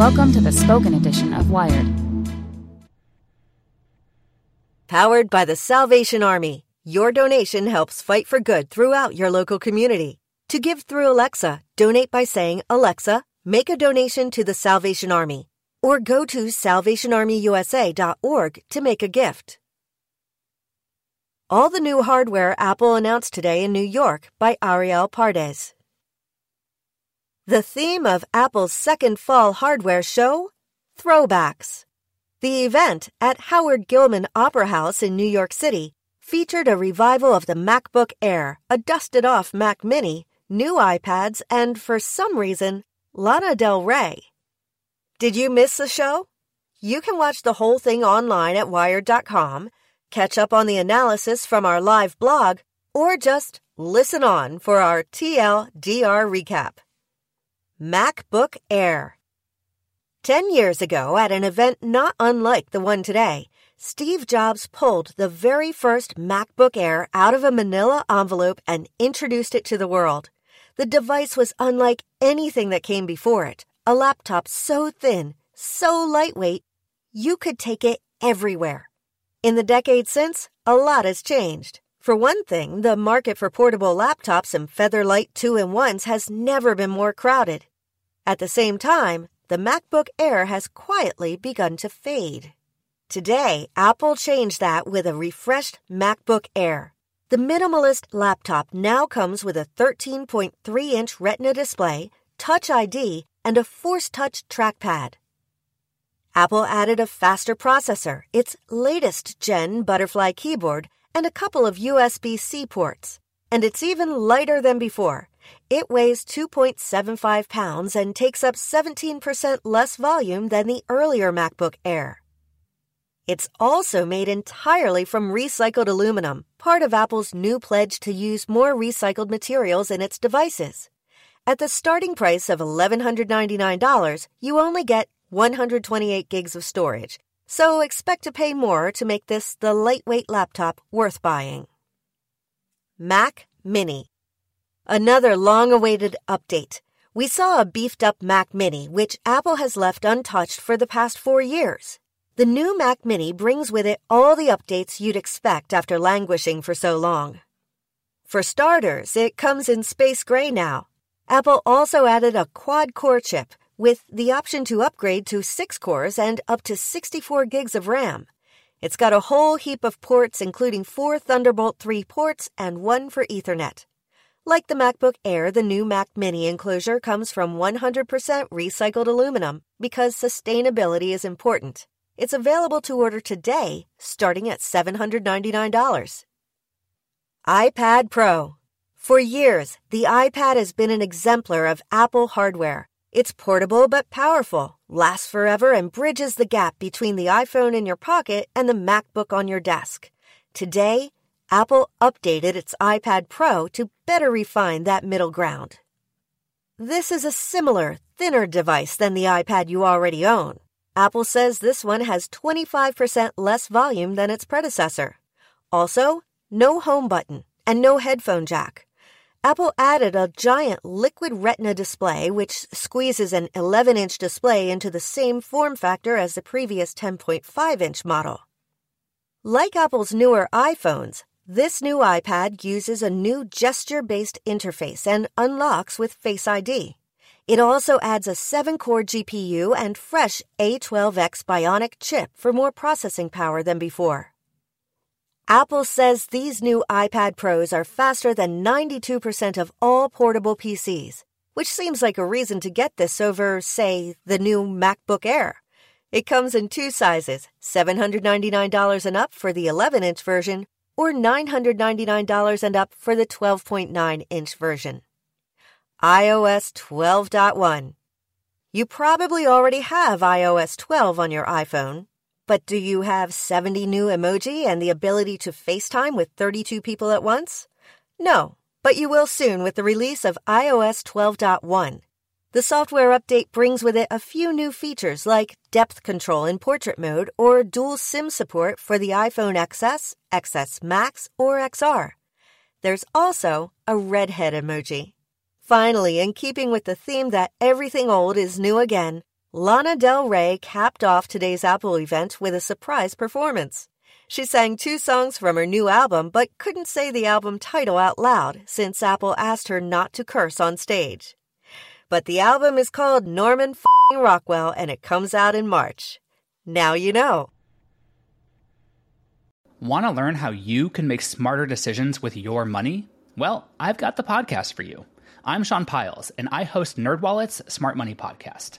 Welcome to the spoken edition of Wired. Powered by the Salvation Army, your donation helps fight for good throughout your local community. To give through Alexa, donate by saying, Alexa, make a donation to the Salvation Army, or go to salvationarmyusa.org to make a gift. All the new hardware Apple announced today in New York by Arielle Pardes. The theme of Apple's second fall hardware show? Throwbacks. The event at Howard Gilman Opera House in New York City featured a revival of the MacBook Air, a dusted off Mac Mini, new iPads, and for some reason, Lana Del Rey. Did you miss the show? You can watch the whole thing online at Wired.com, catch up on the analysis from our live blog, or just listen on for our TLDR recap. MacBook Air. Ten years ago, at an event not unlike the one today, Steve Jobs pulled the very first MacBook Air out of a manila envelope and introduced it to the world. The device was unlike anything that came before it. A laptop so thin, so lightweight, you could take it everywhere. In the decades since, a lot has changed. For one thing, the market for portable laptops and Featherlight 2 in 1s has never been more crowded. At the same time, the MacBook Air has quietly begun to fade. Today, Apple changed that with a refreshed MacBook Air. The minimalist laptop now comes with a 13.3 inch Retina display, Touch ID, and a Force Touch trackpad. Apple added a faster processor, its latest gen Butterfly keyboard, and a couple of USB C ports. And it's even lighter than before. It weighs 2.75 pounds and takes up 17% less volume than the earlier MacBook Air. It's also made entirely from recycled aluminum, part of Apple's new pledge to use more recycled materials in its devices. At the starting price of $1,199, you only get 128 gigs of storage, so expect to pay more to make this the lightweight laptop worth buying. Mac Mini. Another long awaited update. We saw a beefed up Mac Mini, which Apple has left untouched for the past four years. The new Mac Mini brings with it all the updates you'd expect after languishing for so long. For starters, it comes in space gray now. Apple also added a quad core chip with the option to upgrade to 6 cores and up to 64 gigs of RAM. It's got a whole heap of ports, including four Thunderbolt 3 ports and one for Ethernet. Like the MacBook Air, the new Mac Mini enclosure comes from 100% recycled aluminum because sustainability is important. It's available to order today, starting at $799. iPad Pro. For years, the iPad has been an exemplar of Apple hardware. It's portable but powerful, lasts forever, and bridges the gap between the iPhone in your pocket and the MacBook on your desk. Today, Apple updated its iPad Pro to better refine that middle ground. This is a similar, thinner device than the iPad you already own. Apple says this one has 25% less volume than its predecessor. Also, no home button and no headphone jack. Apple added a giant liquid retina display which squeezes an 11 inch display into the same form factor as the previous 10.5 inch model. Like Apple's newer iPhones, this new iPad uses a new gesture based interface and unlocks with Face ID. It also adds a 7 core GPU and fresh A12X Bionic chip for more processing power than before. Apple says these new iPad Pros are faster than 92% of all portable PCs, which seems like a reason to get this over, say, the new MacBook Air. It comes in two sizes $799 and up for the 11 inch version, or $999 and up for the 12.9 inch version. iOS 12.1. You probably already have iOS 12 on your iPhone, but do you have 70 new emoji and the ability to FaceTime with 32 people at once? No, but you will soon with the release of iOS 12.1. The software update brings with it a few new features like depth control in portrait mode or dual SIM support for the iPhone XS, XS Max, or XR. There's also a redhead emoji. Finally, in keeping with the theme that everything old is new again, Lana Del Rey capped off today's Apple event with a surprise performance. She sang two songs from her new album, but couldn't say the album title out loud since Apple asked her not to curse on stage. But the album is called Norman Rockwell and it comes out in March. Now you know. Want to learn how you can make smarter decisions with your money? Well, I've got the podcast for you. I'm Sean Pyles, and I host NerdWallet's Smart Money Podcast